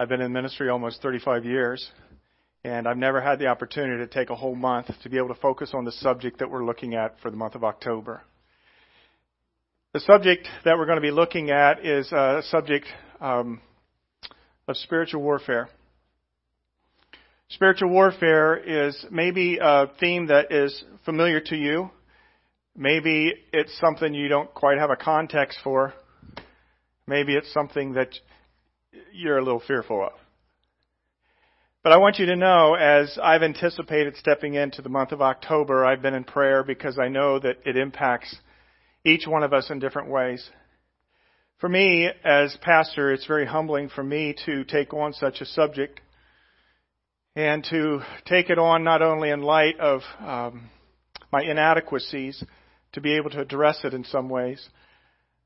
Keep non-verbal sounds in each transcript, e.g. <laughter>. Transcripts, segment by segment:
I've been in ministry almost 35 years, and I've never had the opportunity to take a whole month to be able to focus on the subject that we're looking at for the month of October. The subject that we're going to be looking at is a subject um, of spiritual warfare. Spiritual warfare is maybe a theme that is familiar to you. Maybe it's something you don't quite have a context for. Maybe it's something that you're a little fearful of. But I want you to know, as I've anticipated stepping into the month of October, I've been in prayer because I know that it impacts each one of us in different ways. For me, as pastor, it's very humbling for me to take on such a subject and to take it on not only in light of um, my inadequacies, to be able to address it in some ways,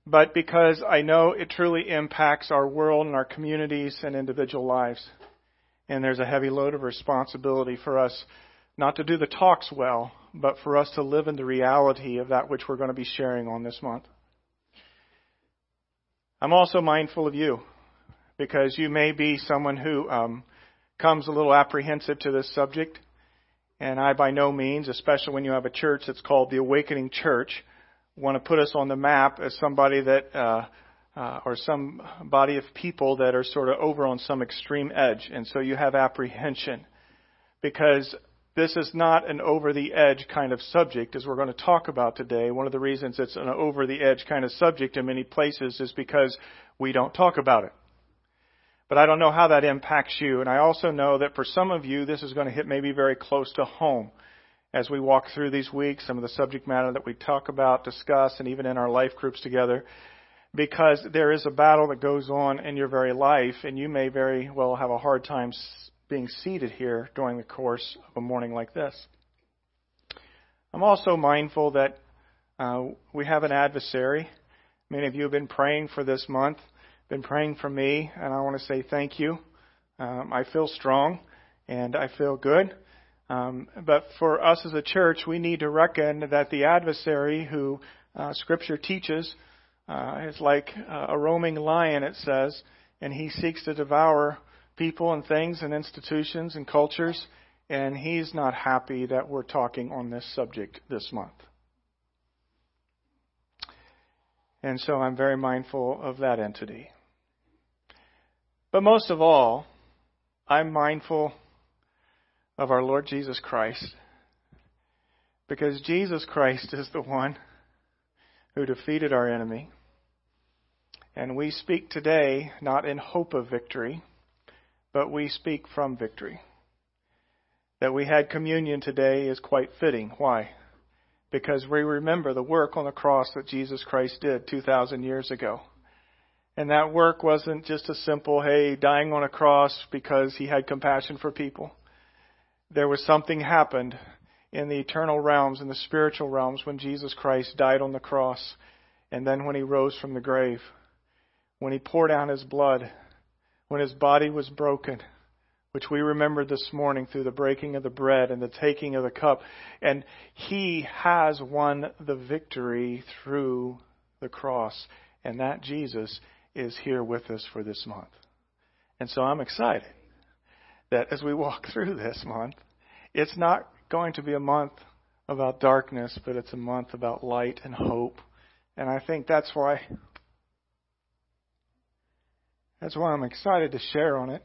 but because I know it truly impacts our world and our communities and individual lives. And there's a heavy load of responsibility for us not to do the talks well, but for us to live in the reality of that which we're going to be sharing on this month. I'm also mindful of you because you may be someone who um, comes a little apprehensive to this subject. And I, by no means, especially when you have a church that's called the Awakening Church, want to put us on the map as somebody that, uh, uh, or some body of people that are sort of over on some extreme edge. And so you have apprehension. Because this is not an over the edge kind of subject, as we're going to talk about today. One of the reasons it's an over the edge kind of subject in many places is because we don't talk about it. But I don't know how that impacts you. And I also know that for some of you, this is going to hit maybe very close to home as we walk through these weeks, some of the subject matter that we talk about, discuss, and even in our life groups together, because there is a battle that goes on in your very life, and you may very well have a hard time being seated here during the course of a morning like this. I'm also mindful that uh, we have an adversary. Many of you have been praying for this month, been praying for me, and I want to say thank you. Um, I feel strong and I feel good. Um, but for us as a church, we need to reckon that the adversary, who uh, Scripture teaches, uh, is like uh, a roaming lion, it says, and he seeks to devour people and things and institutions and cultures, and he's not happy that we're talking on this subject this month. And so I'm very mindful of that entity. But most of all, I'm mindful of our Lord Jesus Christ. Because Jesus Christ is the one who defeated our enemy. And we speak today not in hope of victory, but we speak from victory. That we had communion today is quite fitting. Why? Because we remember the work on the cross that Jesus Christ did 2,000 years ago. And that work wasn't just a simple, hey, dying on a cross because he had compassion for people there was something happened in the eternal realms, in the spiritual realms, when Jesus Christ died on the cross, and then when he rose from the grave, when he poured out his blood, when his body was broken, which we remembered this morning through the breaking of the bread and the taking of the cup. And he has won the victory through the cross. And that Jesus is here with us for this month. And so I'm excited that as we walk <laughs> through this month, it's not going to be a month about darkness, but it's a month about light and hope. And I think that's why that's why I'm excited to share on it.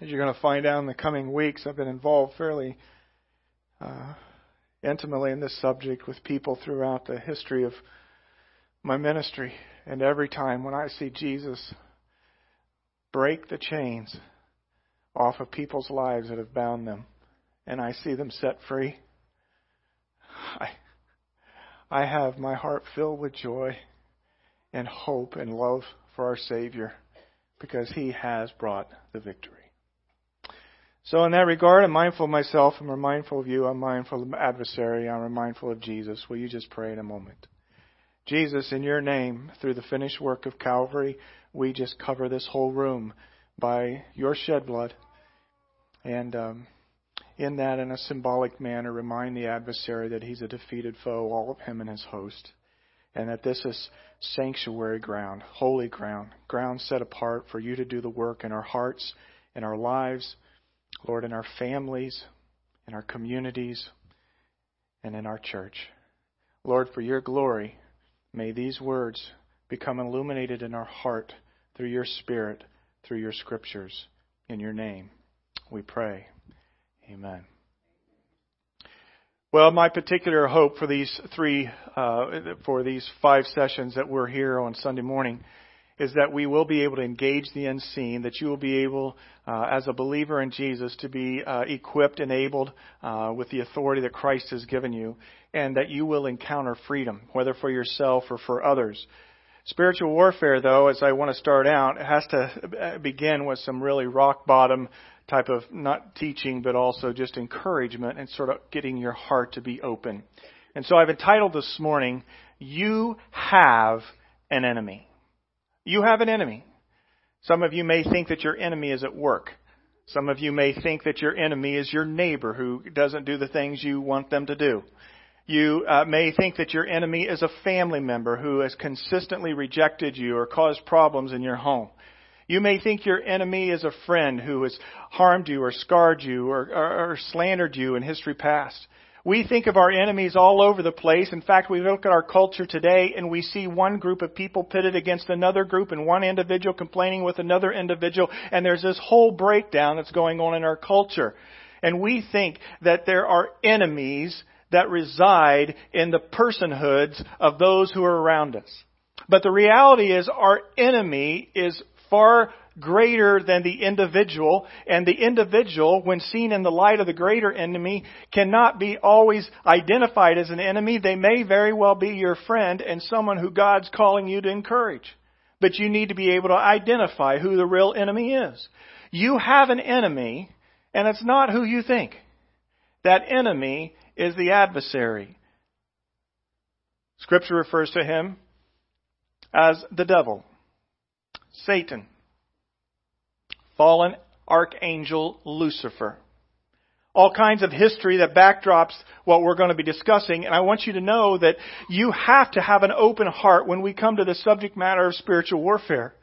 As you're going to find out in the coming weeks, I've been involved fairly uh, intimately in this subject with people throughout the history of my ministry. And every time when I see Jesus break the chains off of people's lives that have bound them, and I see them set free, I, I have my heart filled with joy and hope and love for our Savior because He has brought the victory. So, in that regard, I'm mindful of myself. I'm mindful of you. I'm mindful of the adversary. I'm mindful of Jesus. Will you just pray in a moment? Jesus, in your name, through the finished work of Calvary, we just cover this whole room by your shed blood. And um, in that, in a symbolic manner, remind the adversary that he's a defeated foe, all of him and his host. and that this is sanctuary ground, holy ground, ground set apart for you to do the work in our hearts, in our lives, Lord, in our families, in our communities, and in our church. Lord, for your glory, may these words become illuminated in our heart through your Spirit, through your scriptures. In your name, we pray. Amen. Well, my particular hope for these three, uh, for these five sessions that we're here on Sunday morning is that we will be able to engage the unseen, that you will be able, uh, as a believer in Jesus, to be uh, equipped, enabled uh, with the authority that Christ has given you, and that you will encounter freedom, whether for yourself or for others. Spiritual warfare, though, as I want to start out, has to uh, begin with some really rock bottom type of not teaching, but also just encouragement and sort of getting your heart to be open. And so I've entitled this morning, You Have an Enemy. You have an enemy. Some of you may think that your enemy is at work. Some of you may think that your enemy is your neighbor who doesn't do the things you want them to do. You uh, may think that your enemy is a family member who has consistently rejected you or caused problems in your home. You may think your enemy is a friend who has harmed you or scarred you or, or, or, slandered you in history past. We think of our enemies all over the place. In fact, we look at our culture today and we see one group of people pitted against another group and one individual complaining with another individual and there's this whole breakdown that's going on in our culture. And we think that there are enemies that reside in the personhoods of those who are around us. But the reality is our enemy is far greater than the individual, and the individual, when seen in the light of the greater enemy, cannot be always identified as an enemy. They may very well be your friend and someone who God's calling you to encourage. But you need to be able to identify who the real enemy is. You have an enemy, and it's not who you think. That enemy is the adversary. Scripture refers to him as the devil. Satan, fallen archangel Lucifer. All kinds of history that backdrops what we're going to be discussing, and I want you to know that you have to have an open heart when we come to the subject matter of spiritual warfare.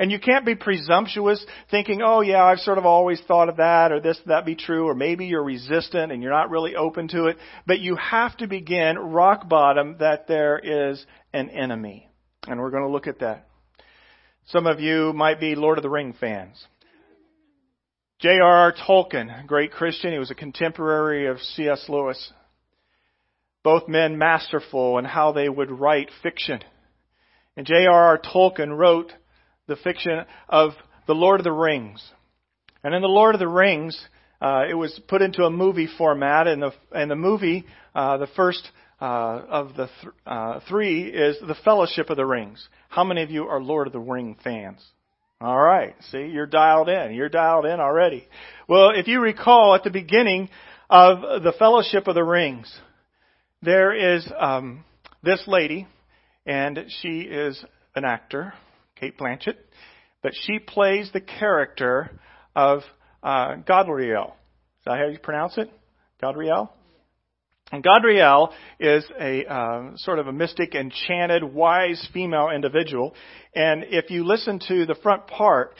And you can't be presumptuous thinking, oh yeah, I've sort of always thought of that or this, that be true, or maybe you're resistant and you're not really open to it. But you have to begin rock bottom that there is an enemy. And we're going to look at that. Some of you might be Lord of the Ring fans. J.R.R. Tolkien, great Christian, he was a contemporary of C.S. Lewis. Both men masterful in how they would write fiction. And J.R.R. Tolkien wrote the fiction of The Lord of the Rings. And in The Lord of the Rings, uh, it was put into a movie format, and the, and the movie, uh, the first uh, of the th- uh, three is the Fellowship of the Rings. How many of you are Lord of the Ring fans? All right. See, you're dialed in. You're dialed in already. Well, if you recall at the beginning of the Fellowship of the Rings, there is um, this lady, and she is an actor, Cate Blanchett, but she plays the character of uh, Galadriel. Is that how you pronounce it? Galadriel? And Galadriel is a uh, sort of a mystic, enchanted, wise female individual. And if you listen to the front part,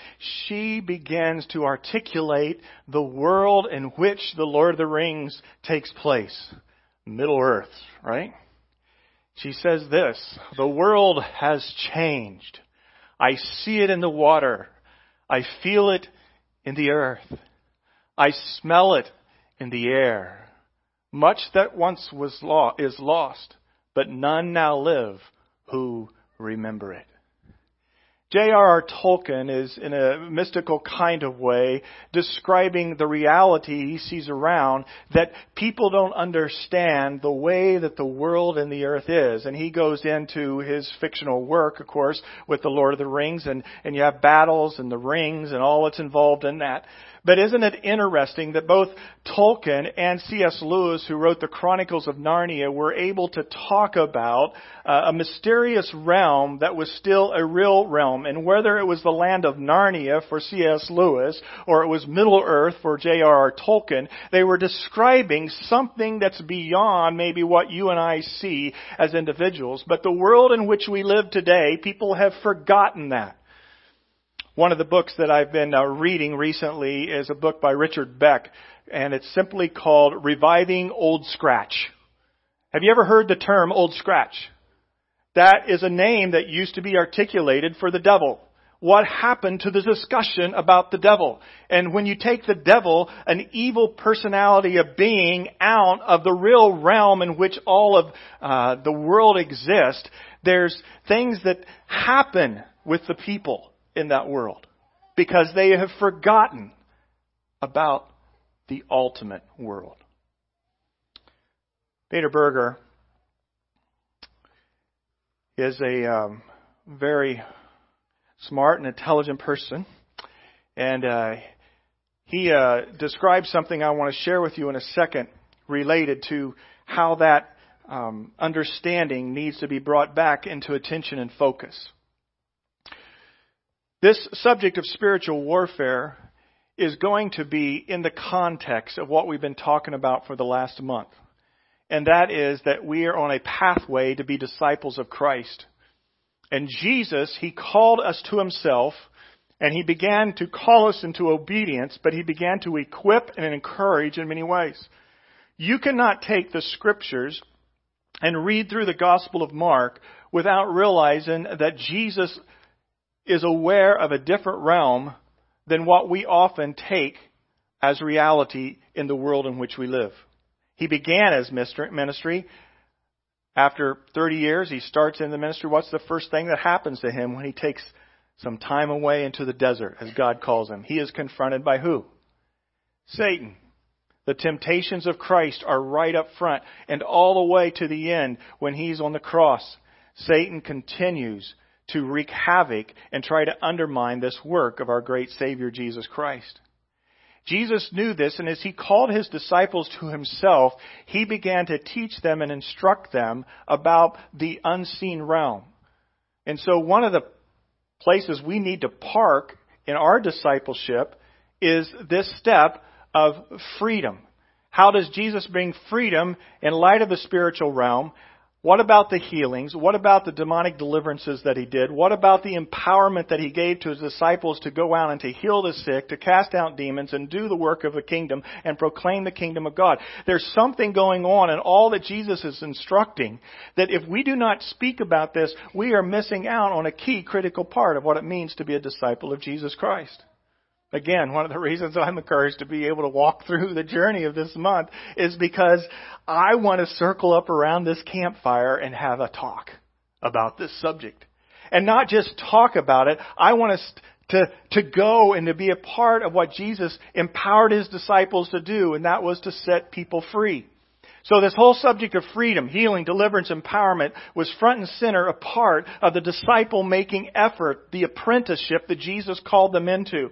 she begins to articulate the world in which the Lord of the Rings takes place. Middle Earth, right? She says this, the world has changed. I see it in the water. I feel it in the earth. I smell it in the air. Much that once was law is lost, but none now live who remember it. J.R.R. Tolkien is, in a mystical kind of way, describing the reality he sees around that people don't understand the way that the world and the earth is. And he goes into his fictional work, of course, with the Lord of the Rings, and, and you have battles and the rings and all that's involved in that. But isn't it interesting that both Tolkien and C.S. Lewis, who wrote the Chronicles of Narnia, were able to talk about uh, a mysterious realm that was still a real realm. And whether it was the land of Narnia for C.S. Lewis or it was Middle Earth for J.R.R. Tolkien, they were describing something that's beyond maybe what you and I see as individuals. But the world in which we live today, people have forgotten that. One of the books that I've been uh, reading recently is a book by Richard Beck, and it's simply called Reviving Old Scratch. Have you ever heard the term Old Scratch? That is a name that used to be articulated for the devil. What happened to the discussion about the devil? And when you take the devil, an evil personality of being, out of the real realm in which all of uh, the world exists, there's things that happen with the people in that world because they have forgotten about the ultimate world. Peter Berger is a um, very smart and intelligent person, and uh, he uh, describes something I want to share with you in a second related to how that um, understanding needs to be brought back into attention and focus. This subject of spiritual warfare is going to be in the context of what we've been talking about for the last month. And that is that we are on a pathway to be disciples of Christ. And Jesus, He called us to Himself, and He began to call us into obedience, but He began to equip and encourage in many ways. You cannot take the scriptures and read through the Gospel of Mark without realizing that Jesus is aware of a different realm than what we often take as reality in the world in which we live. He began his ministry. After 30 years, he starts in the ministry. What's the first thing that happens to him when he takes some time away into the desert, as God calls him? He is confronted by who? Satan. The temptations of Christ are right up front and all the way to the end when he's on the cross. Satan continues to wreak havoc and try to undermine this work of our great Savior Jesus Christ. Jesus knew this, and as he called his disciples to himself, he began to teach them and instruct them about the unseen realm. And so one of the places we need to park in our discipleship is this step of freedom. How does Jesus bring freedom in light of the spiritual realm? What about the healings? What about the demonic deliverances that he did? What about the empowerment that he gave to his disciples to go out and to heal the sick, to cast out demons, and do the work of the kingdom and proclaim the kingdom of God? There's something going on in all that Jesus is instructing that if we do not speak about this, we are missing out on a key critical part of what it means to be a disciple of Jesus Christ. Again, one of the <laughs> reasons I'm encouraged to be able to walk through the journey of this month is because I want to circle up around this campfire and have a talk about this subject. And not just talk about it, I want us to, to go and to be a part of what Jesus empowered his disciples to do, and that was to set people free. So this whole subject of freedom, healing, deliverance, empowerment was front and center a part of the disciple making effort, the apprenticeship that Jesus called them into.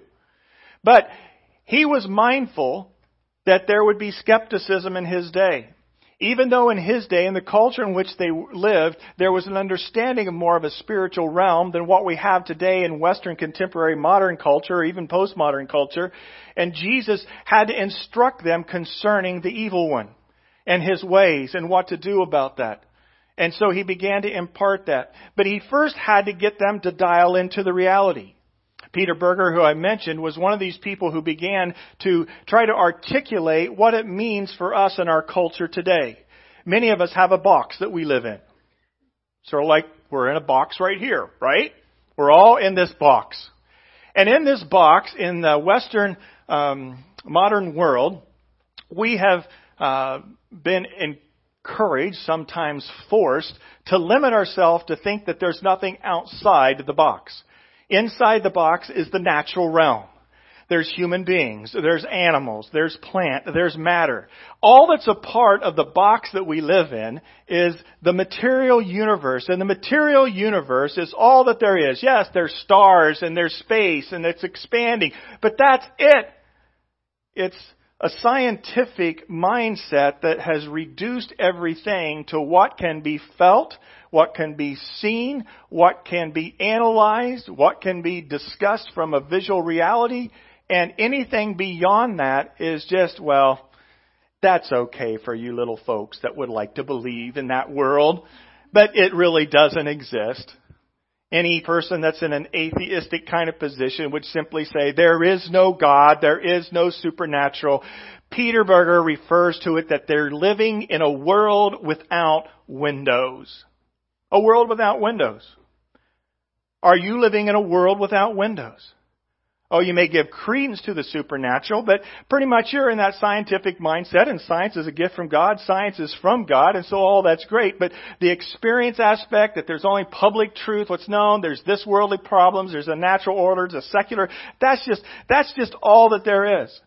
But he was mindful that there would be skepticism in his day. Even though in his day, in the culture in which they lived, there was an understanding of more of a spiritual realm than what we have today in Western contemporary modern culture or even postmodern culture, and Jesus had to instruct them concerning the evil one and his ways and what to do about that. And so he began to impart that. But he first had to get them to dial into the reality. Peter Berger, who I mentioned, was one of these people who began to try to articulate what it means for us in our culture today. Many of us have a box that we live in. Sort of like we're in a box right here, right? We're all in this box. And in this box, in the Western um, modern world, we have uh, been encouraged, sometimes forced, to limit ourselves to think that there's nothing outside the box. Inside the box is the natural realm. There's human beings, there's animals, there's plant, there's matter. All that's a part of the box that we live in is the material universe. And the material universe is all that there is. Yes, there's stars and there's space and it's expanding, but that's it. it's a scientific mindset that has reduced everything to what can be felt, what can be seen, what can be analyzed, what can be discussed from a visual reality, and anything beyond that is just, well, that's okay for you little folks that would like to believe in that world, but it really doesn't exist. Any person that's in an atheistic kind of position would simply say, there is no God, there is no supernatural. Peter Berger refers to it that they're living in a world without windows. A world without windows. Are you living in a world without windows? Oh, you may give credence to the supernatural, but pretty much you're in that scientific mindset, and science is a gift from God, science is from God, and so all that's great. But the experience aspect, that there's only public truth, what's known, there's this worldly problems, there's a natural order, there's a secular, that's just, that's just all that there is.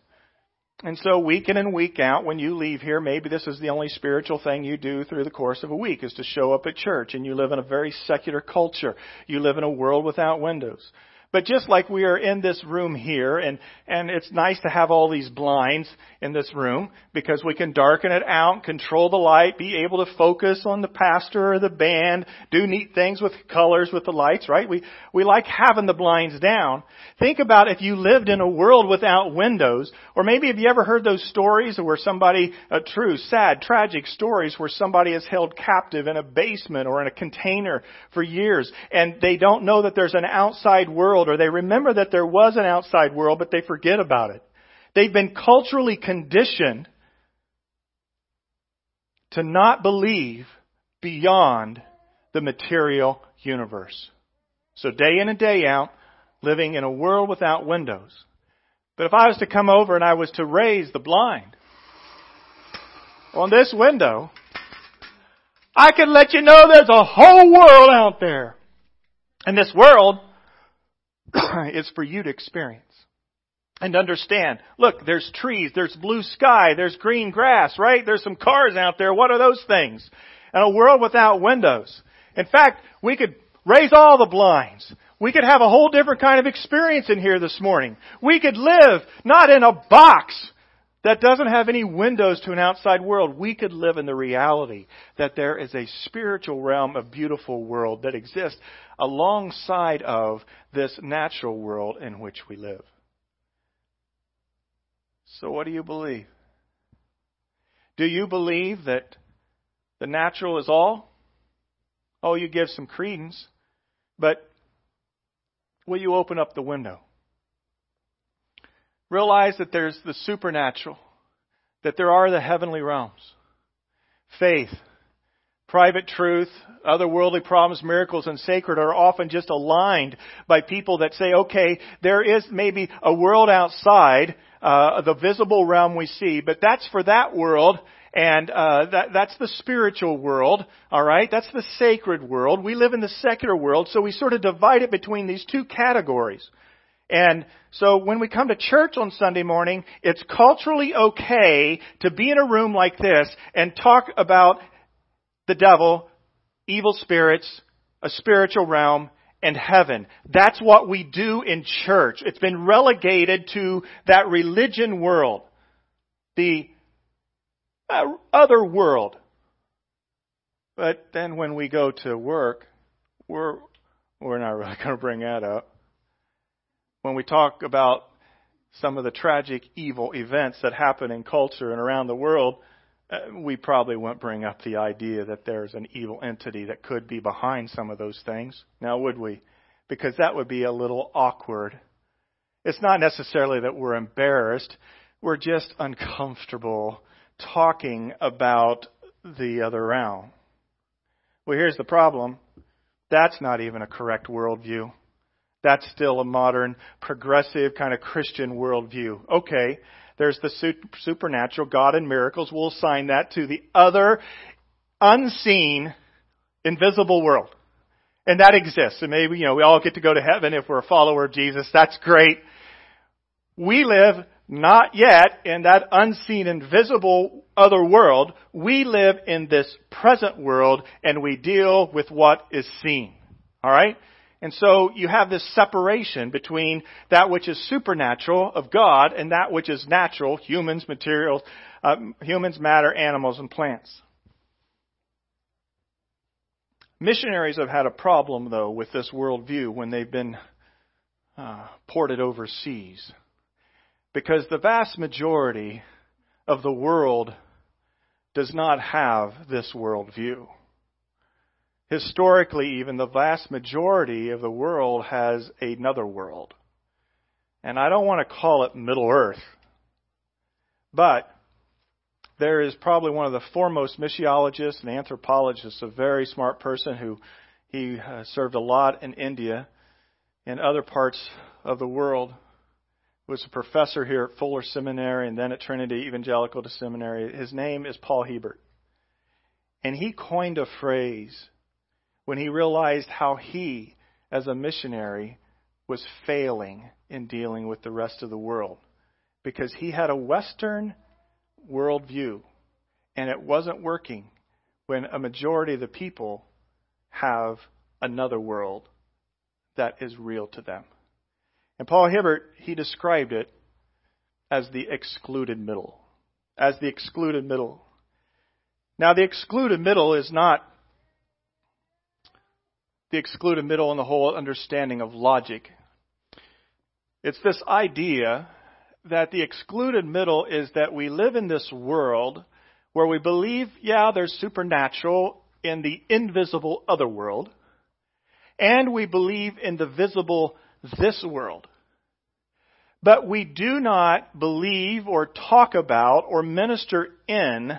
And so week in and week out, when you leave here, maybe this is the only spiritual thing you do through the course of a week, is to show up at church, and you live in a very secular culture. You live in a world without windows. But just like we are in this room here, and, and it's nice to have all these blinds in this room because we can darken it out, control the light, be able to focus on the pastor or the band, do neat things with colors with the lights, right? We, we like having the blinds down. Think about if you lived in a world without windows, or maybe have you ever heard those stories where somebody, uh, true, sad, tragic stories where somebody is held captive in a basement or in a container for years, and they don't know that there's an outside world or they remember that there was an outside world, but they forget about it. They've been culturally conditioned to not believe beyond the material universe. So day in and day out, living in a world without windows. But if I was to come over and I was to raise the blind on this window, I could let you know there's a whole world out there. And this world <coughs> is for you to experience and understand. Look, there's trees, there's blue sky, there's green grass, right? There's some cars out there. What are those things? And a world without windows. In fact, we could raise all the blinds. We could have a whole different kind of experience in here this morning. We could live not in a box that doesn't have any windows to an outside world. We could live in the reality that there is a spiritual realm, a beautiful world that exists alongside of this natural world in which we live. So, what do you believe? Do you believe that the natural is all? Oh, you give some credence, but will you open up the window? Realize that there's the supernatural, that there are the heavenly realms. Faith, private truth, otherworldly problems, miracles, and sacred are often just aligned by people that say, okay, there is maybe a world outside uh, the visible realm we see, but that's for that world, and uh, that, that's the spiritual world, all right? That's the sacred world. We live in the secular world, so we sort of divide it between these two categories. And so when we come to church on Sunday morning, it's culturally okay to be in a room like this and talk about the devil, evil spirits, a spiritual realm, and heaven. That's what we do in church. It's been relegated to that religion world. The uh, other world. But then when we go to work, we're, we're not really <laughs> going to bring that up when we talk about some of the tragic evil events that happen in culture and around the world, Uh, we probably won't bring up the idea that there's an evil entity that could be behind some of those things. Now, would we? Because that would be a little awkward. It's not necessarily that we're embarrassed, we're just uncomfortable talking about the other realm. Well, here's the problem that's not even a correct worldview. That's still a modern, progressive kind of Christian worldview. Okay, there's the supernatural, God and miracles. We'll assign that to the other unseen, invisible world. And that exists. And maybe, you know, we all get to go to heaven if we're a follower of Jesus. That's great. We live not yet in that unseen, invisible other world. We live in this present world and we deal with what is seen. Alright? And so you have this separation between that which is supernatural of God and that which is natural, humans, materials, uh, humans, matter, animals, and plants. Missionaries have had a problem, though, with this worldview when they've been uh, ported overseas. Because the vast majority of the world does not have this worldview. Historically, even the vast majority of the world has another world. And I don't want to call it Middle Earth, but there is probably one of the foremost missiologists and anthropologists, a very smart person who he uh, served a lot in India and other parts of the world. Was a professor here at Fuller Seminary and then at Trinity Evangelical Seminary. His name is Paul Hiebert. And he coined a phrase when he realized how he, as a missionary, was failing in dealing with the rest of the world. Because he had a Western worldview, and it wasn't working when a majority of the people have another world that is real to them. And Paul Hiebert, he described it as the excluded middle. As the excluded middle. Now, the excluded middle is not the excluded middle and the whole understanding of logic. It's this idea that the excluded middle is that we live in this world where we believe, yeah, there's supernatural in the invisible other world, and we believe in the visible this world. But we do not believe or talk about or minister in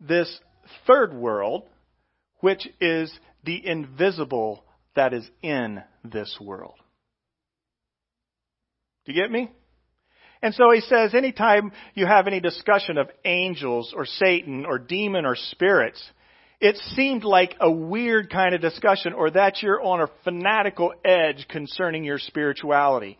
this third world, which is the invisible that is in this world. Do you get me? And so he says, anytime you have any discussion of angels or Satan or demon or spirits, it seemed like a weird kind of discussion or that you're on a fanatical edge concerning your spirituality.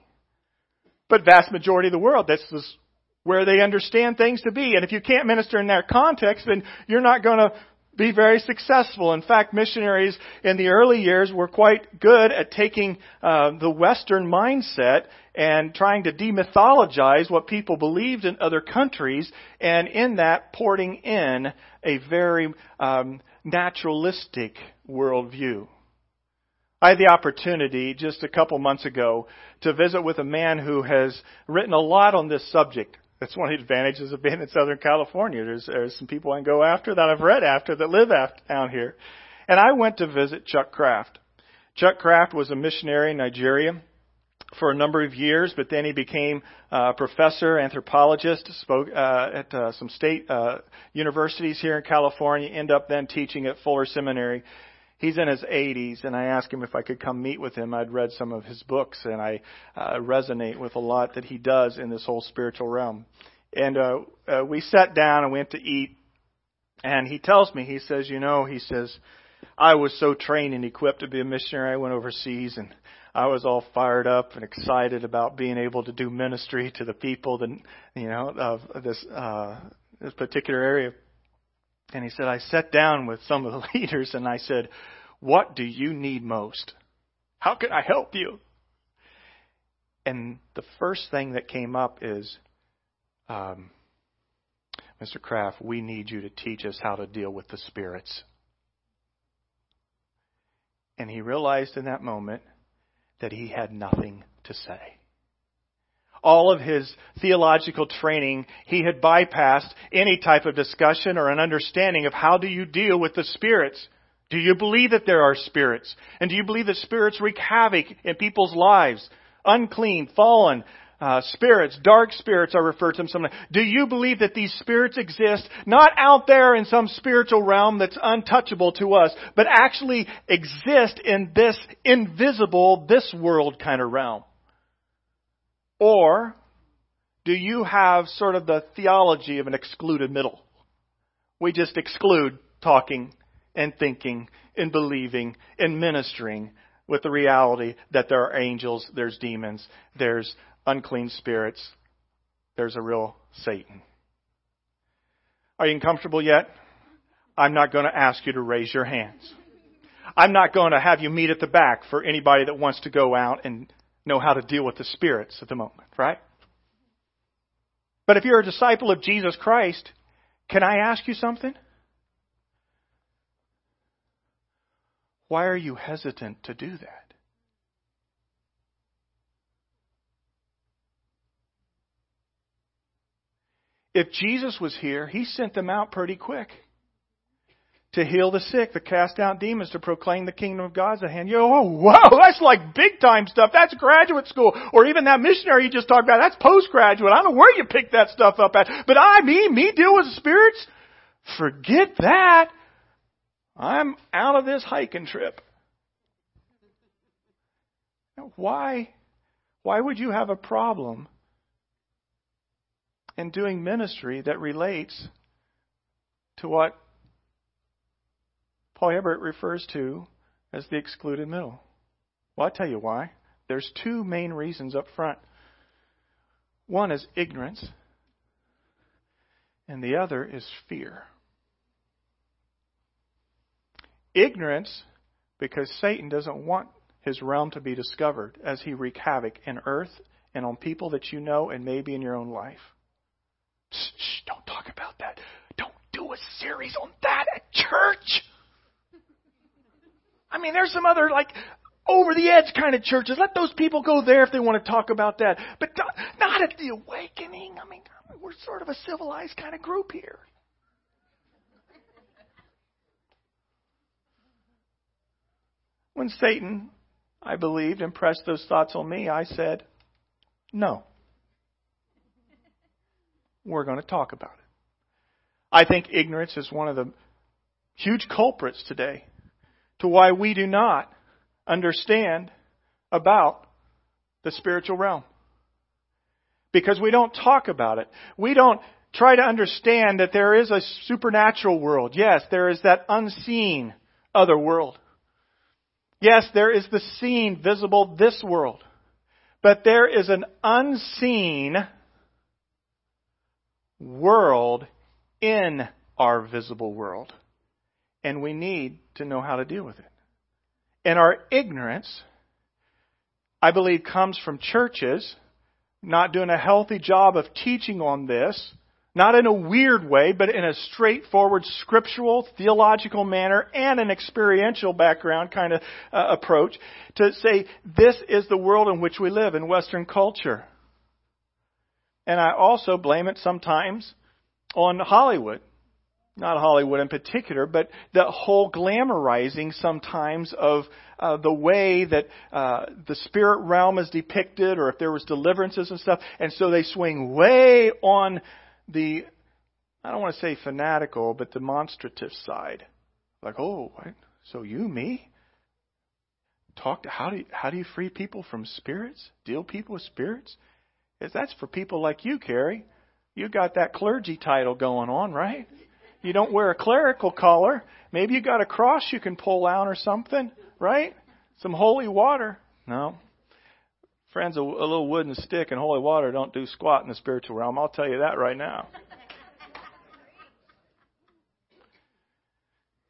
But vast majority of the world, this is where they understand things to be. And if you can't minister in that context, then you're not going to be very successful. In fact, missionaries in the early years were quite good at taking uh, the Western mindset and trying to demythologize what people believed in other countries, and in that porting in a very um, naturalistic worldview. I had the opportunity just a couple months ago to visit with a man who has written a lot on this subject. That's one of the advantages of being in Southern California. There's, there's some people I can go after that I've read after that live after, down here. And I went to visit Chuck Kraft. Chuck Kraft was a missionary in Nigeria for a number of years, but then he became a professor, anthropologist, spoke uh, at uh, some state uh, universities here in California, ended up then teaching at Fuller Seminary he's in his 80s, and I asked him if I could come meet with him. I'd read some of his books, and I uh, resonate with a lot that he does in this whole spiritual realm. And uh, uh, we sat down and went to eat, and he tells me, he says, you know, he says, I was so trained and equipped to be a missionary. I went overseas, and I was all fired up and excited about being able to do ministry to the people that you know of this uh, this particular area. And he said, I sat down with some of the <laughs> leaders and I said, What do you need most? How can I help you? And the first thing that came up is, um, Mr. Kraft, we need you to teach us how to deal with the spirits. And he realized in that moment that he had nothing to say all of his theological training, he had bypassed any type of discussion or an understanding of how do you deal with the spirits. Do you believe that there are spirits? And do you believe that spirits wreak havoc in people's lives? Unclean, fallen, uh, spirits, dark spirits are referred to them sometimes. Do you believe that these spirits exist not out there in some spiritual realm that's untouchable to us, but actually exist in this invisible, this world kind of realm? Or do you have sort of the theology of an excluded middle? We just exclude talking and thinking and believing and ministering with the reality that there are angels, there's demons, there's unclean spirits, there's a real Satan. Are you uncomfortable yet? I'm not going to ask you to raise your hands. I'm not going to have you meet at the back for anybody that wants to go out and know how to deal with the spirits at the moment, right? But if you're a disciple of Jesus Christ, can I ask you something? Why are you hesitant to do that? If Jesus was here, he sent them out pretty quick to heal the sick, to cast out demons, to proclaim the kingdom of God's at hand. You oh, whoa, that's like big time stuff. That's graduate school. Or even that missionary you just talked about, that's postgraduate. I don't know where you picked that stuff up at. But I, me, me deal with the spirits? Forget that. I'm out of this hiking trip. Why, why would you have a problem in doing ministry that relates to what Paul Hiebert refers to as the excluded middle. Well, I'll tell you why. There's two main reasons up front. One is ignorance, and the other is fear. Ignorance, because Satan doesn't want his realm to be discovered as he wreak havoc in earth and on people that you know and maybe in your own life. Shh, shh, don't talk about that. Don't do a series on that at church. I mean, there's some other like over the edge kind of churches. Let those people go there if they want to talk about that. But not at the awakening. I mean, we're sort of a civilized kind of group here. When Satan, I believed, impressed those thoughts on me, I said, no. We're going to talk about it. I think ignorance is one of the huge culprits today to why we do not understand about the spiritual realm. Because we don't talk about it. We don't try to understand that there is a supernatural world. Yes, there is that unseen other world. Yes, there is the seen, visible, this world. But there is an unseen world in our visible world and we need to know how to deal with it. And our ignorance, I believe, comes from churches not doing a healthy job of teaching on this, not in a weird way, but in a straightforward scriptural, theological manner and an experiential background kind of uh, approach to say this is the world in which we live in Western culture. And I also blame it sometimes on Hollywood not Hollywood in particular, but the whole glamorizing sometimes of uh, the way that uh, the spirit realm is depicted, or if there was deliverances and stuff, and so they swing way on the, I don't want to say fanatical, but demonstrative side. Like, oh, what? so you, me? Talk to how do you, how do you free people from spirits? Deal people with spirits? Is that's for people like you, Carrie. You got that clergy title going on, right? You don't wear a clerical collar. Maybe you got a cross you can pull out or something, right? Some holy water. No. Friends, a, a little wooden stick and holy water don't do squat in the spiritual realm. I'll tell you that right now.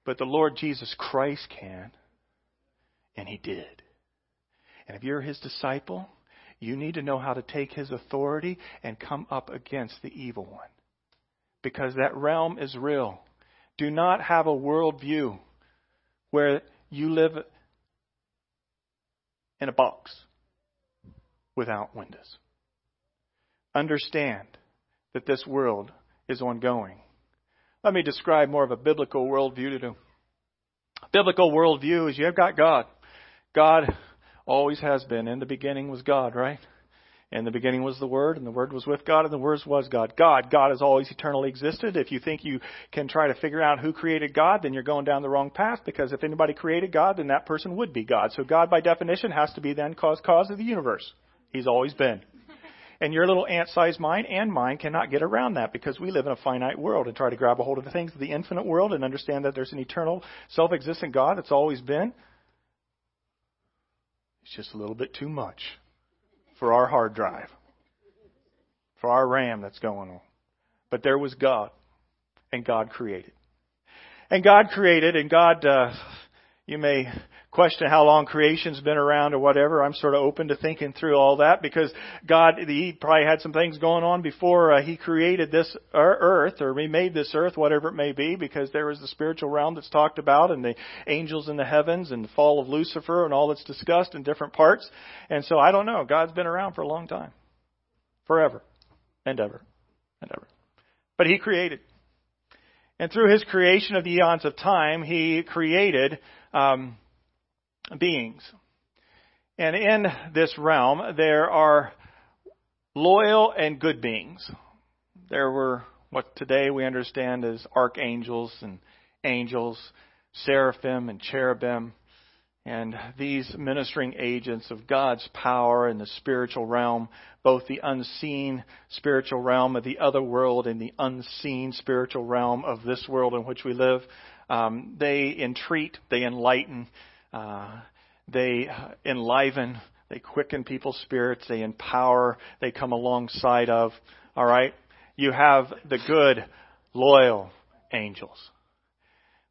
But the Lord Jesus Christ can, and He did. And if you're His disciple, you need to know how to take His authority and come up against the evil one because that realm is real. Do not have a worldview where you live in a box without windows. Understand that this world is ongoing. Let me describe more of a biblical worldview to you. Biblical worldview is you've got God. God always has been. In the beginning was God, right? In the beginning was the Word, and the Word was with God, and the Word was God. God, God has always eternally existed. If you think you can try to figure out who created God, then you're going down the wrong path, because if anybody created God, then that person would be God. So God, by definition, has to be then cause cause of the universe. He's always been. <laughs> And your little ant-sized mind and mine cannot get around that because we live in a finite world and try to grab a hold of the things of the infinite world and understand that there's an eternal, self-existent God that's always been. It's just a little bit too much for our hard drive, for our RAM that's going on. But there was God, and God created. And God created, and God, uh, you may question how long creation's been around or whatever. I'm sort of open to thinking through all that because God, He probably had some things going on before uh, He created this earth or remade this earth, whatever it may be, because there is the spiritual realm that's talked about and the angels in the heavens and the fall of Lucifer and all that's discussed in different parts. And so I don't know. God's been around for a long time. Forever and ever and ever. But He created. And through His creation of the eons of time, He created um, beings. And in this realm, there are loyal and good beings. There were what today we understand as archangels and angels, seraphim and cherubim, and these ministering agents of God's power in the spiritual realm, both the unseen spiritual realm of the other world and the unseen spiritual realm of this world in which we live. Um, they entreat, they enlighten, uh, they enliven, they quicken people's spirits, they empower, they come alongside of. All right? You have the good, loyal angels.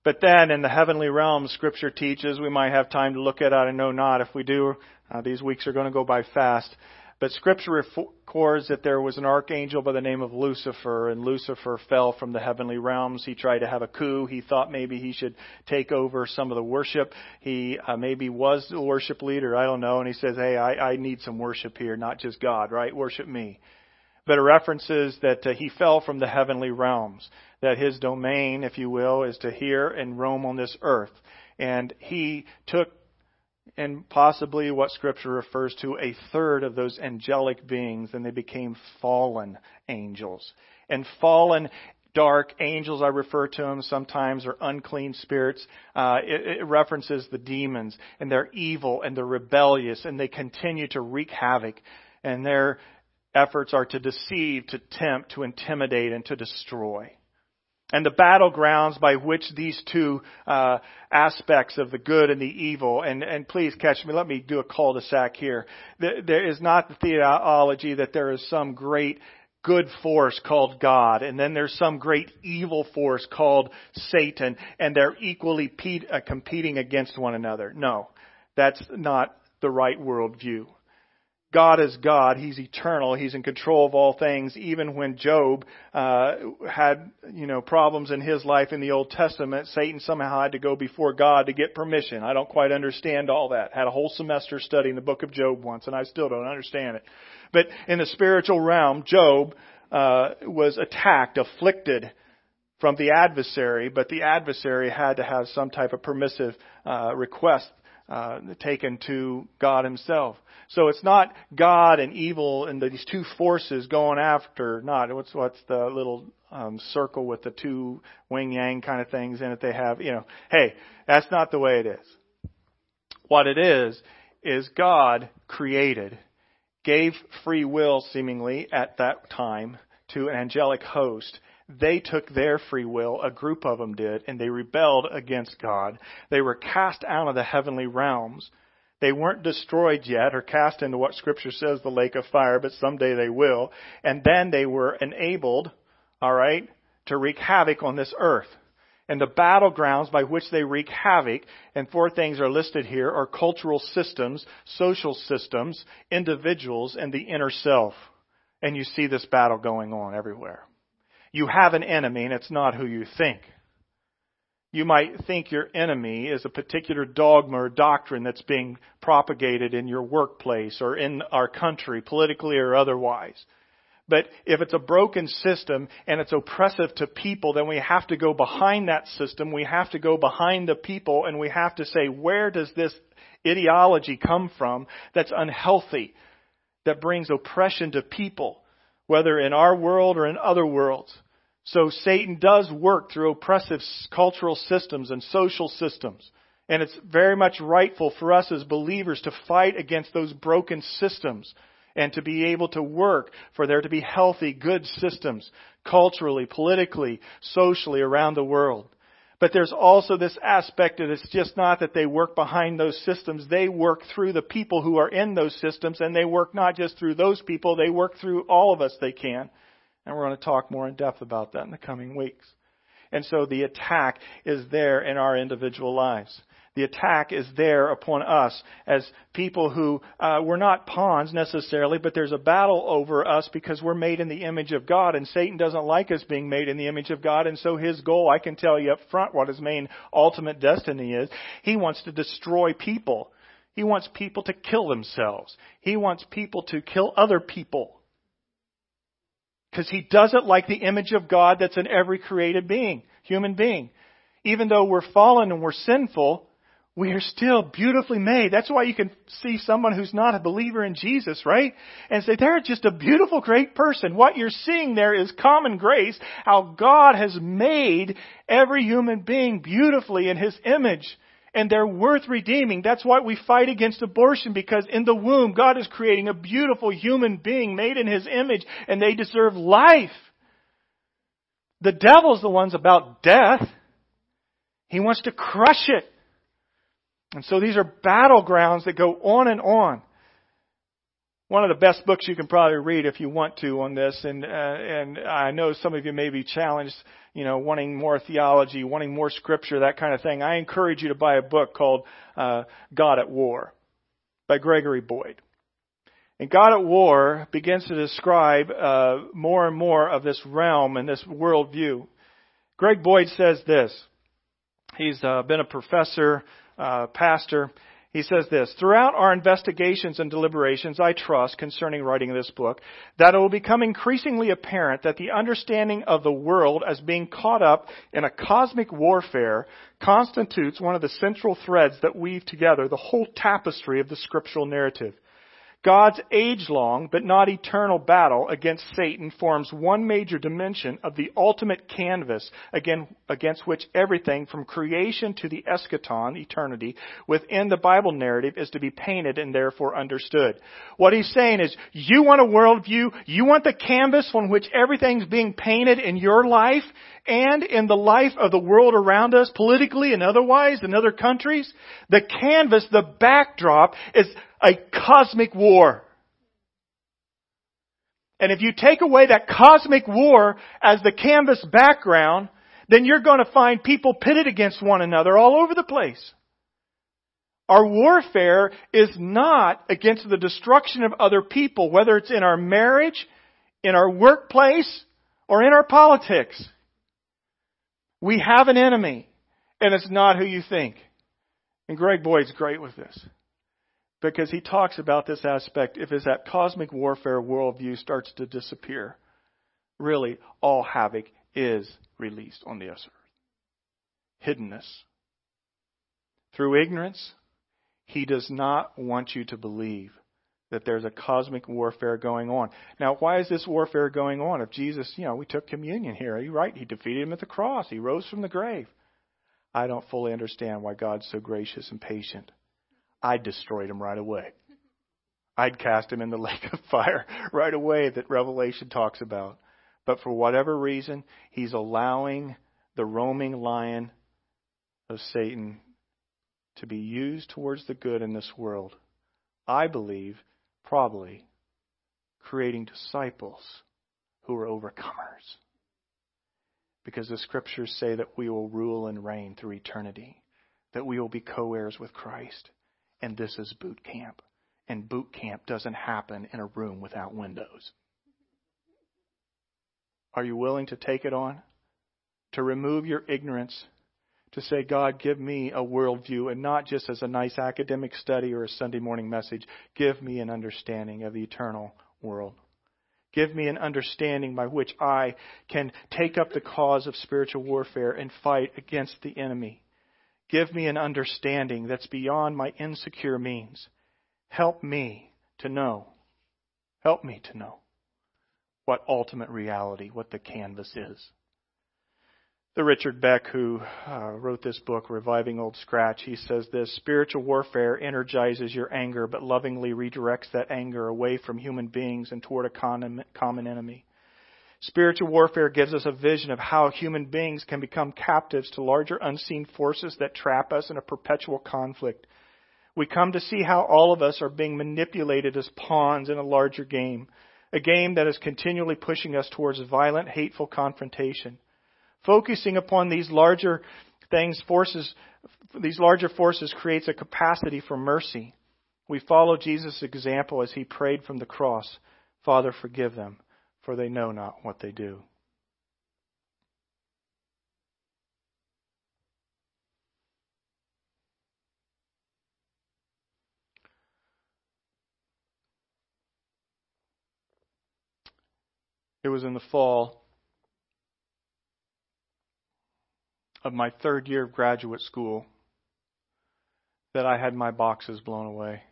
But then in the heavenly realm, Scripture teaches, we might have time to look at it, I know not. If we do, uh, these weeks are going to go by fast. But Scripture records that there was an archangel by the name of Lucifer, and Lucifer fell from the heavenly realms. He tried to have a coup. He thought maybe he should take over some of the worship. He uh, maybe was the worship leader, I don't know. And he says, "Hey, I, I need some worship here, not just God, right? Worship me." But it references that uh, he fell from the heavenly realms, that his domain, if you will, is to hear and roam on this earth. And he took and possibly what Scripture refers to a third of those angelic beings, and they became fallen angels. And fallen dark angels, I refer to them sometimes, or unclean spirits. Uh, it, it references the demons, and they're evil and they're rebellious, and they continue to wreak havoc. And their efforts are to deceive, to tempt, to intimidate, and to destroy and the battlegrounds by which these two uh, aspects of the good and the evil, and, and please catch me, let me do a cul-de-sac here. There is not the theology that there is some great good force called God, and then there's some great evil force called Satan, and they're equally uh, competing against one another. No, that's not the right worldview. God is God. He's eternal. He's in control of all things. Even when Job uh, had, you know, problems in his life in the Old Testament, Satan somehow had to go before God to get permission. I don't quite understand all that. Had a whole semester studying the book of Job once, and I still don't understand it. But in the spiritual realm, Job uh, was attacked, afflicted from the adversary, but the adversary had to have some type of permissive uh, request uh, taken to God Himself. So it's not God and evil and these two forces going after. Not what's what's the little um, circle with the two yin yang kind of things in it. They have you know. Hey, that's not the way it is. What it is is God created, gave free will seemingly at that time to an angelic host they took their free will, a group of them did, and they rebelled against God. They were cast out of the heavenly realms. They weren't destroyed yet or cast into what scripture says the lake of fire, but someday they will. And then they were enabled, alright, to wreak havoc on this earth. And the battlegrounds by which they wreak havoc, and four things are listed here, are cultural systems, social systems, individuals, and the inner self. And you see this battle going on everywhere. You have an enemy, and it's not who you think. You might think your enemy is a particular dogma or doctrine that's being propagated in your workplace or in our country, politically or otherwise. But if it's a broken system and it's oppressive to people, then we have to go behind that system. We have to go behind the people and we have to say, where does this ideology come from that's unhealthy, that brings oppression to people? Whether in our world or in other worlds. So Satan does work through oppressive cultural systems and social systems. And it's very much rightful for us as believers to fight against those broken systems and to be able to work for there to be healthy, good systems culturally, politically, socially around the world. But there's also this aspect that it's just not that they work behind those systems. They work through the people who are in those systems, and they work not just through those people, they work through all of us they can. And we're going to talk more in depth about that in the coming weeks. And so the attack is there in our individual lives. The attack is there upon us as people who uh, we're not pawns necessarily, but there's a battle over us because we're made in the image of God, and Satan doesn't like us being made in the image of God, and so his goal, I can tell you up front what his main ultimate destiny is. He wants to destroy people. He wants people to kill themselves. He wants people to kill other people. Because he doesn't like the image of God that's in every created being, human being. Even though we're fallen and we're sinful, we are still beautifully made. That's why you can see someone who's not a believer in Jesus, right? And say, they're just a beautiful, great person. What you're seeing there is common grace, how God has made every human being beautifully in His image. And they're worth redeeming. That's why we fight against abortion, because in the womb, God is creating a beautiful human being made in His image, and they deserve life. The devil's the one's about death. He wants to crush it. And so these are battlegrounds that go on and on. One of the best books you can probably read if you want to on this, and uh, and I know some of you may be challenged, you know, wanting more theology, wanting more scripture, that kind of thing. I encourage you to buy a book called uh, God at War by Gregory Boyd. And God at War begins to describe uh, more and more of this realm and this worldview. Greg Boyd says this. He's uh, been a professor uh, pastor. He says this Throughout our investigations and deliberations, I trust, concerning writing this book, that it will become increasingly apparent that the understanding of the world as being caught up in a cosmic warfare constitutes one of the central threads that weave together the whole tapestry of the scriptural narrative. God's age-long but not eternal battle against Satan forms one major dimension of the ultimate canvas against which everything from creation to the eschaton, eternity, within the Bible narrative is to be painted and therefore understood. What he's saying is, you want a worldview, you want the canvas on which everything's being painted in your life and in the life of the world around us, politically and otherwise, in other countries. The canvas, the backdrop is a cosmic war. And if you take away that cosmic war as the canvas background, then you're going to find people pitted against one another all over the place. Our warfare is not against the destruction of other people, whether it's in our marriage, in our workplace, or in our politics. We have an enemy, and it's not who you think. And Greg Boyd's great with this because he talks about this aspect if as that cosmic warfare worldview starts to disappear, really all havoc is released on the earth. Hiddenness. Through ignorance, he does not want you to believe that there's a cosmic warfare going on. Now, why is this warfare going on? If Jesus, you know, we took communion here. You're right. He defeated him at the cross. He rose from the grave. I don't fully understand why God's so gracious and patient. I'd destroyed him right away. I'd cast him in the <laughs> lake of fire right away that Revelation talks about. But for whatever reason, he's allowing the roaming lion of Satan to be used towards the good in this world. I believe, probably, creating disciples who are overcomers. Because the scriptures say that we will rule and reign through eternity, that we will be co heirs with Christ and this is boot camp. And boot camp doesn't happen in a room without windows. Are you willing to take it on? To remove your ignorance? To say, God, give me a worldview, and not just as a nice academic study or a Sunday morning message. Give me an understanding of the eternal world. Give me an understanding by which I can take up the cause of spiritual warfare and fight against the enemy. Give me an understanding that's beyond my insecure means. Help me to know. Help me to know what ultimate reality, what the canvas is. The Richard Beck, who uh, wrote this book, Reviving Old Scratch, he says this Spiritual warfare energizes your anger, but lovingly redirects that anger away from human beings and toward a common enemy. Spiritual warfare gives us a vision of how human beings can become captives to larger unseen forces that trap us in a perpetual conflict. We come to see how all of us are being manipulated as pawns in a larger game, a game that is continually pushing us towards violent, hateful confrontation. Focusing upon these larger things forces these larger forces creates a capacity for mercy. We follow Jesus' example as he prayed from the cross, Father, forgive them, for they know not what they do. It was in the fall of my third year of graduate school that I had my boxes blown away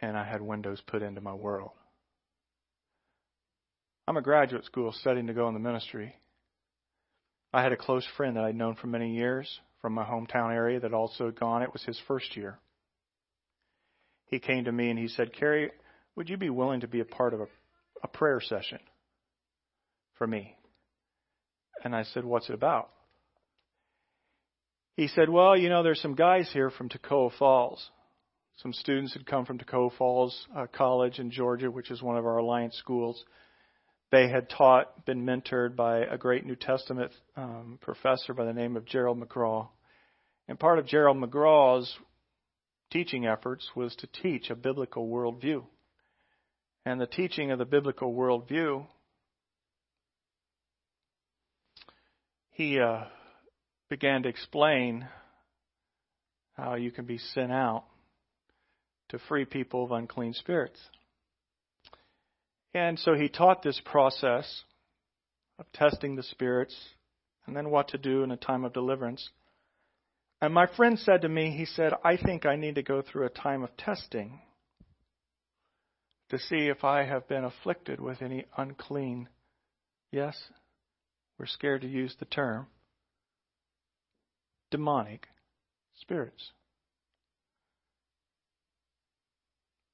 and I had windows put into my world. I'm a graduate school studying to go in the ministry. I had a close friend that I'd known for many years from my hometown area that also had gone. It was his first year. He came to me and he said, Kerry, would you be willing to be a part of a, a prayer session for me? And I said, What's it about? He said, Well, you know, there's some guys here from Toccoa Falls. Some students had come from Toccoa Falls uh, College in Georgia, which is one of our alliance schools. They had taught, been mentored by a great New Testament um, professor by the name of Gerald McGraw. And part of Gerald McGraw's teaching efforts was to teach a biblical worldview. And the teaching of the biblical worldview, he uh, began to explain how you can be sent out to free people of unclean spirits. And so he taught this process of testing the spirits and then what to do in a time of deliverance. And my friend said to me, he said, I think I need to go through a time of testing to see if I have been afflicted with any unclean. Yes, we're scared to use the term demonic spirits.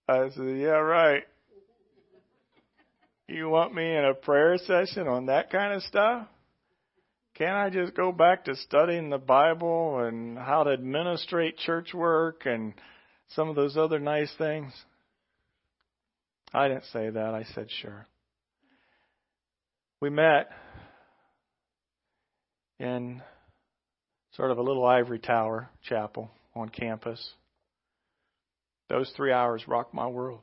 I said, Yeah, right. You want me in a prayer session on that kind of stuff? Can't I just go back to studying the Bible and how to administrate church work and some of those other nice things? I didn't say that. I said, Sure. We met in sort of a little ivory tower chapel on campus. Those three hours rocked my world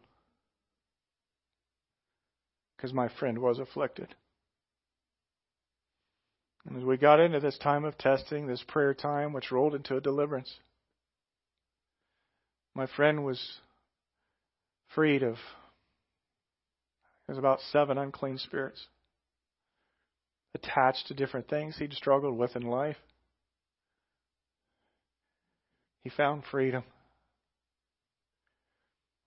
because my friend was afflicted. And as we got into this time of testing, this prayer time, which rolled into a deliverance, my friend was freed of there's about seven unclean spirits attached to different things he'd struggled with in life. He found freedom.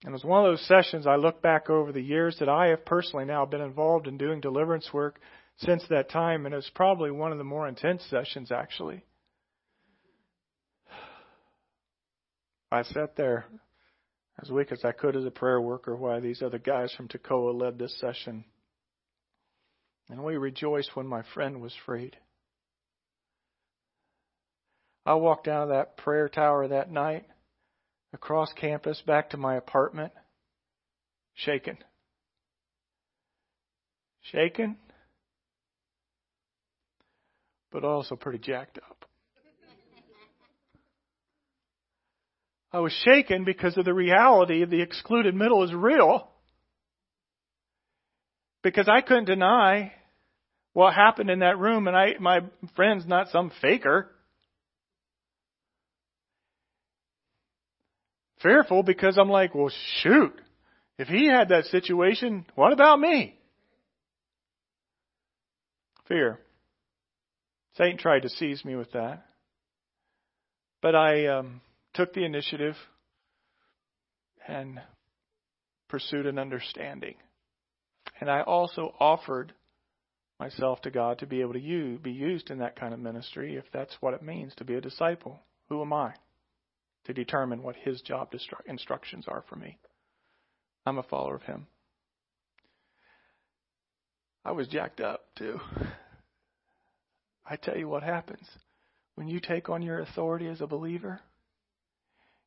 And it was one of those sessions I look back over the years that I have personally now been involved in doing deliverance work since that time, and it's probably one of the more intense sessions, actually. I sat there as weak as I could as a prayer worker while these other guys from Toccoa led this session. And we rejoiced when my friend was freed. I walked out of that prayer tower that night, across campus, back to my apartment, shaken. Shaken, but also pretty jacked up. I was shaken because of the reality of the excluded middle is real. Because I couldn't deny what happened in that room, and I, my friend's not some faker. Fearful because I'm like, well, shoot, if he had that situation, what about me? Fear. Satan tried to seize me with that. But I um, took the initiative and pursued an understanding. And I also offered myself to God to be able to use, be used in that kind of ministry if that's what it means to be a disciple. Who am I? To determine what his job instructions are for me. I'm a follower of him. I was jacked up too. I tell you what happens. When you take on your authority as a believer,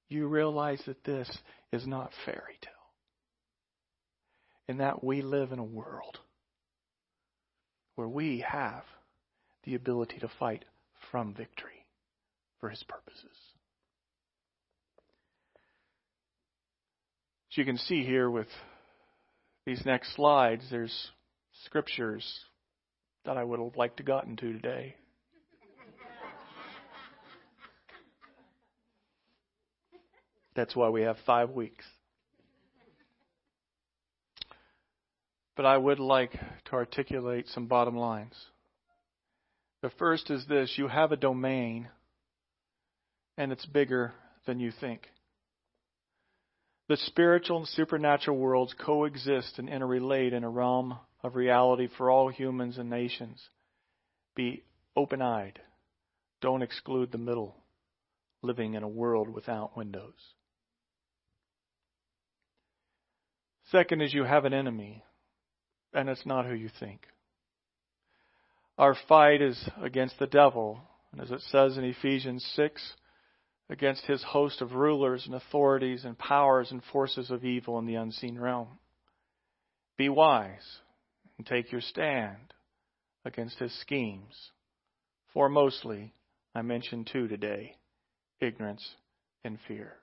you realize that this is not fairy tale. And that we live in a world where we have the ability to fight from victory for his purposes. As you can see here with these next slides, there's scriptures that I would have liked to gotten to today. That's why we have five weeks. But I would like to articulate some bottom lines. The first is this you have a domain, and it's bigger than you think. The spiritual and supernatural worlds coexist and interrelate in a realm of reality for all humans and nations. Be open eyed. Don't exclude the middle, living in a world without windows. Second is you have an enemy, and it's not who you think. Our fight is against the devil, and as it says in Ephesians 6, against his host of rulers and authorities and powers and forces of evil in the unseen realm. Be wise and take your stand against his schemes. For mostly, I mentioned two today ignorance and fear.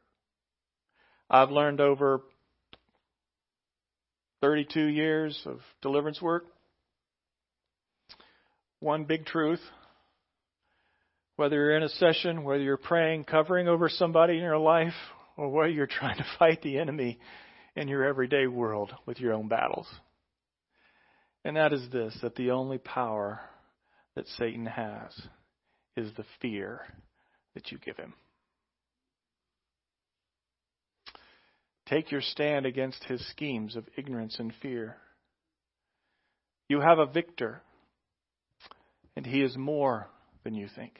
I've learned over 32 years of deliverance work one big truth. Whether you're in a session, whether you're praying, covering over somebody in your life, or whether you're trying to fight the enemy in your everyday world with your own battles. And that is this that the only power that Satan has is the fear that you give him. Take your stand against his schemes of ignorance and fear. You have a victor, and he is more than you think.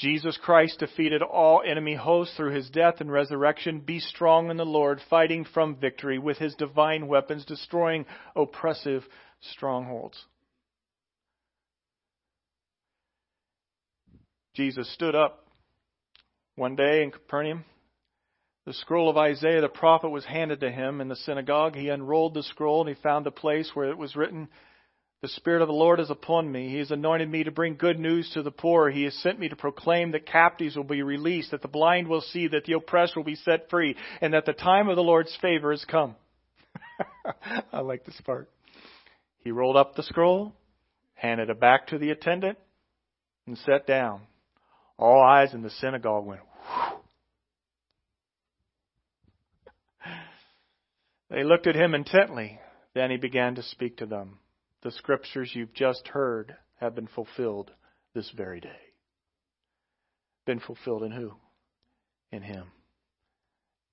Jesus Christ defeated all enemy hosts through his death and resurrection. Be strong in the Lord, fighting from victory with his divine weapons, destroying oppressive strongholds. Jesus stood up one day in Capernaum. The scroll of Isaiah the prophet was handed to him in the synagogue. He unrolled the scroll and he found the place where it was written, the Spirit of the Lord is upon me. He has anointed me to bring good news to the poor. He has sent me to proclaim that captives will be released, that the blind will see, that the oppressed will be set free, and that the time of the Lord's favor has come. <laughs> I like this part. He rolled up the scroll, handed it back to the attendant, and sat down. All eyes in the synagogue went, Whew. <laughs> They looked at him intently. Then he began to speak to them the scriptures you've just heard have been fulfilled this very day. Been fulfilled in who? In Him.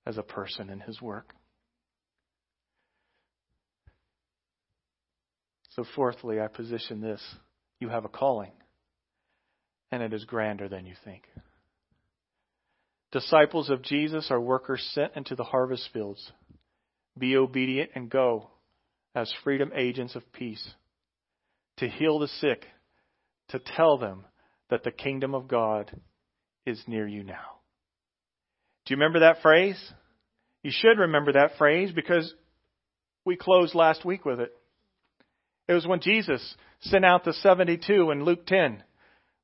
As a person in His work. So, fourthly, I position this you have a calling, and it is grander than you think. Disciples of Jesus are workers sent into the harvest fields. Be obedient and go as freedom agents of peace, to heal the sick, to tell them that the kingdom of God is near you now. Do you remember that phrase? You should remember that phrase because we closed last week with it. It was when Jesus sent out the 72 in Luke 10.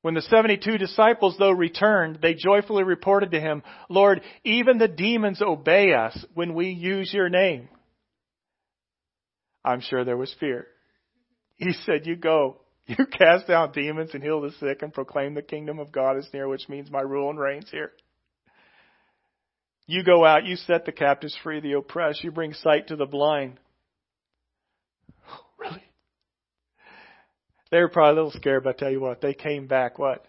When the 72 disciples, though, returned, they joyfully reported to him, Lord, even the demons obey us when we use your name. I'm sure there was fear. He said, You go, <laughs> you cast out demons and heal the sick and proclaim the kingdom of God is near, which means my rule and reigns here. You go out, you set the captives free, the oppressed, you bring sight to the blind. <sighs> really? They were probably a little scared, but I tell you what, they came back what?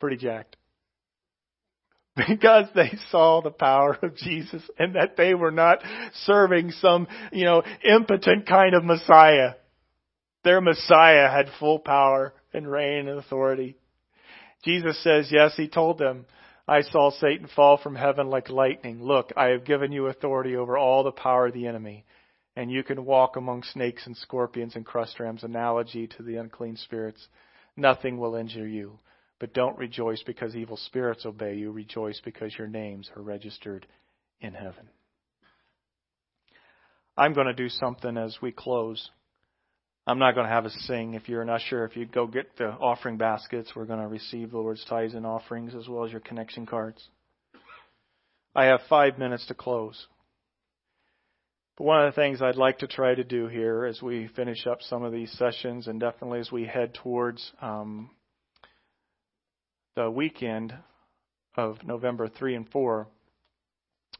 Pretty jacked <laughs> because they saw the power of Jesus and that they were not serving some, you know, impotent kind of Messiah. Their Messiah had full power and reign and authority. Jesus says, yes, he told them, I saw Satan fall from heaven like lightning. Look, I have given you authority over all the power of the enemy, and you can walk among snakes and scorpions and crust rams, analogy to the unclean spirits. Nothing will injure you. But don't rejoice because evil spirits obey you. Rejoice because your names are registered in heaven. I'm going to do something as we close. I'm not going to have us sing. If you're an usher, if you go get the offering baskets, we're going to receive the Lord's tithes and offerings as well as your connection cards. I have five minutes to close. But one of the things I'd like to try to do here as we finish up some of these sessions and definitely as we head towards um, the weekend of November 3 and 4,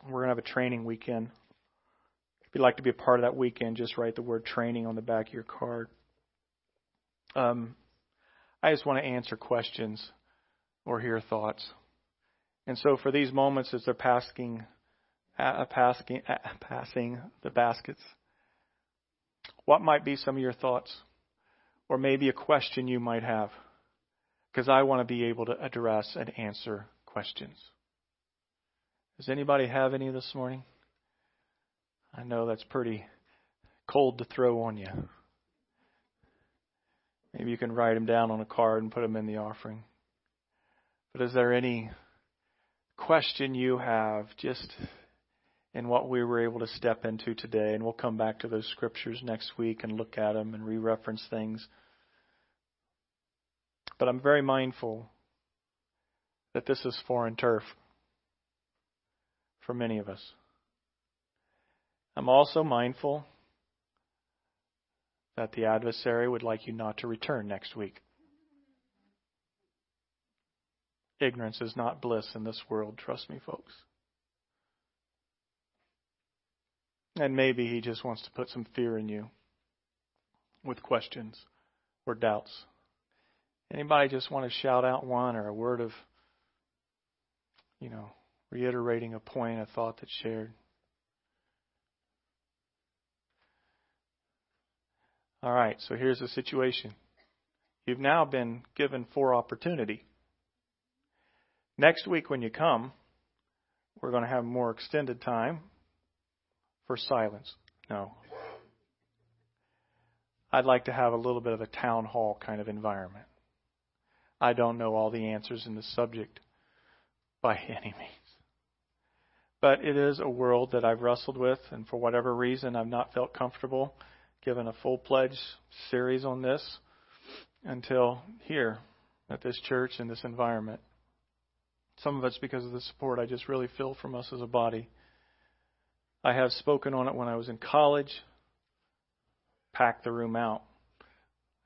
we're going to have a training weekend if you'd like to be a part of that weekend, just write the word training on the back of your card. Um, I just want to answer questions or hear thoughts. And so for these moments as they're passing, uh, passing, uh, passing the baskets, what might be some of your thoughts? Or maybe a question you might have? Because I want to be able to address and answer questions. Does anybody have any this morning? I know that's pretty cold to throw on you. Maybe you can write them down on a card and put them in the offering. But is there any question you have just in what we were able to step into today? And we'll come back to those scriptures next week and look at them and re reference things. But I'm very mindful that this is foreign turf for many of us. I'm also mindful that the adversary would like you not to return next week. Ignorance is not bliss in this world, trust me, folks. And maybe he just wants to put some fear in you with questions or doubts. Anybody just want to shout out one or a word of, you know, reiterating a point, a thought that's shared? All right, so here's the situation. You've now been given four opportunity. Next week when you come, we're going to have more extended time for silence. No. I'd like to have a little bit of a town hall kind of environment. I don't know all the answers in the subject by <laughs> any means. But it is a world that I've wrestled with, and for whatever reason, I've not felt comfortable given a full pledge series on this until here at this church in this environment. Some of it's because of the support I just really feel from us as a body. I have spoken on it when I was in college, packed the room out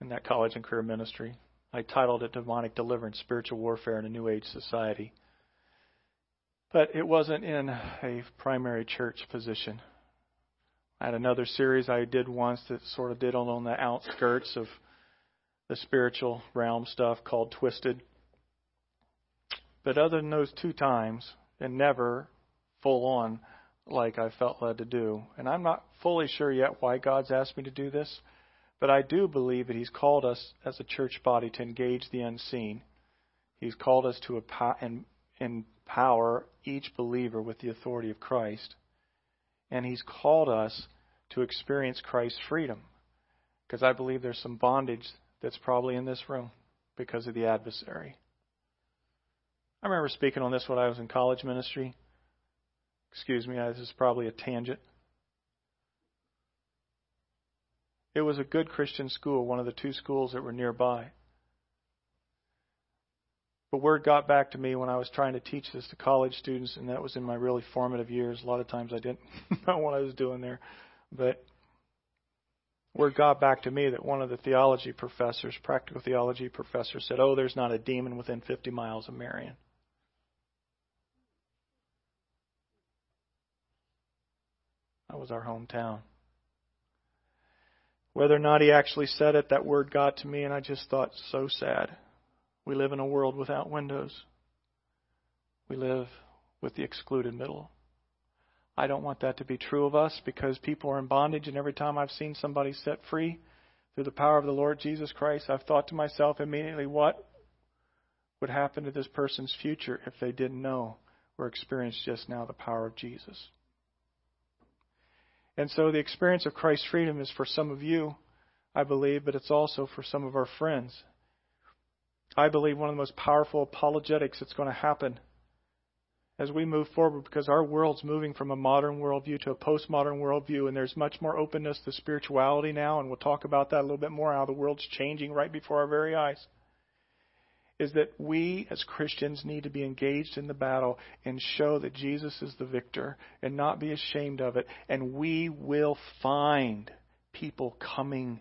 in that college and career ministry. I titled it Demonic Deliverance Spiritual Warfare in a New Age Society. But it wasn't in a primary church position. I had another series I did once that sort of did on the outskirts of the spiritual realm stuff called Twisted. But other than those two times, and never full on like I felt led to do. And I'm not fully sure yet why God's asked me to do this, but I do believe that He's called us as a church body to engage the unseen. He's called us to empower each believer with the authority of Christ and He's called us to experience Christ's freedom. Because I believe there's some bondage that's probably in this room because of the adversary. I remember speaking on this when I was in college ministry. Excuse me, this is probably a tangent. It was a good Christian school, one of the two schools that were nearby. But word got back to me when I was trying to teach this to college students, and that was in my really formative years. A lot of times I didn't <laughs> know what I was doing there. But word got back to me that one of the theology professors, practical theology professor, said, Oh, there's not a demon within 50 miles of Marion. That was our hometown. Whether or not he actually said it, that word got to me, and I just thought, so sad. We live in a world without windows. We live with the excluded middle. I don't want that to be true of us because people are in bondage, and every time I've seen somebody set free through the power of the Lord Jesus Christ, I've thought to myself immediately, what would happen to this person's future if they didn't know or experience just now the power of Jesus? And so the experience of Christ's freedom is for some of you, I believe, but it's also for some of our friends. I believe one of the most powerful apologetics that's going to happen as we move forward because our world's moving from a modern worldview to a postmodern worldview, and there's much more openness to spirituality now, and we'll talk about that a little bit more how the world's changing right before our very eyes. Is that we as Christians need to be engaged in the battle and show that Jesus is the victor and not be ashamed of it. And we will find people coming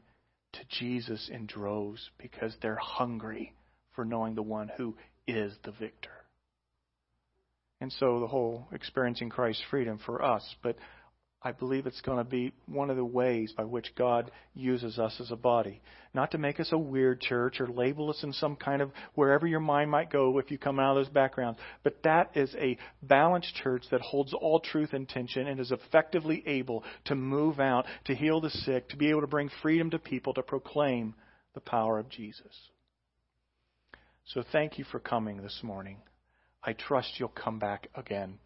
to Jesus in droves because they're hungry for knowing the one who is the victor. And so the whole experiencing Christ's freedom for us. But I believe it's going to be one of the ways by which God uses us as a body. Not to make us a weird church or label us in some kind of wherever your mind might go if you come out of those backgrounds. But that is a balanced church that holds all truth in tension and is effectively able to move out, to heal the sick, to be able to bring freedom to people, to proclaim the power of Jesus. So thank you for coming this morning. I trust you'll come back again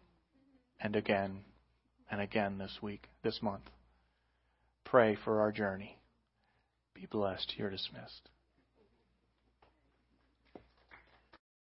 and again and again this week, this month. Pray for our journey. Be blessed. You're dismissed.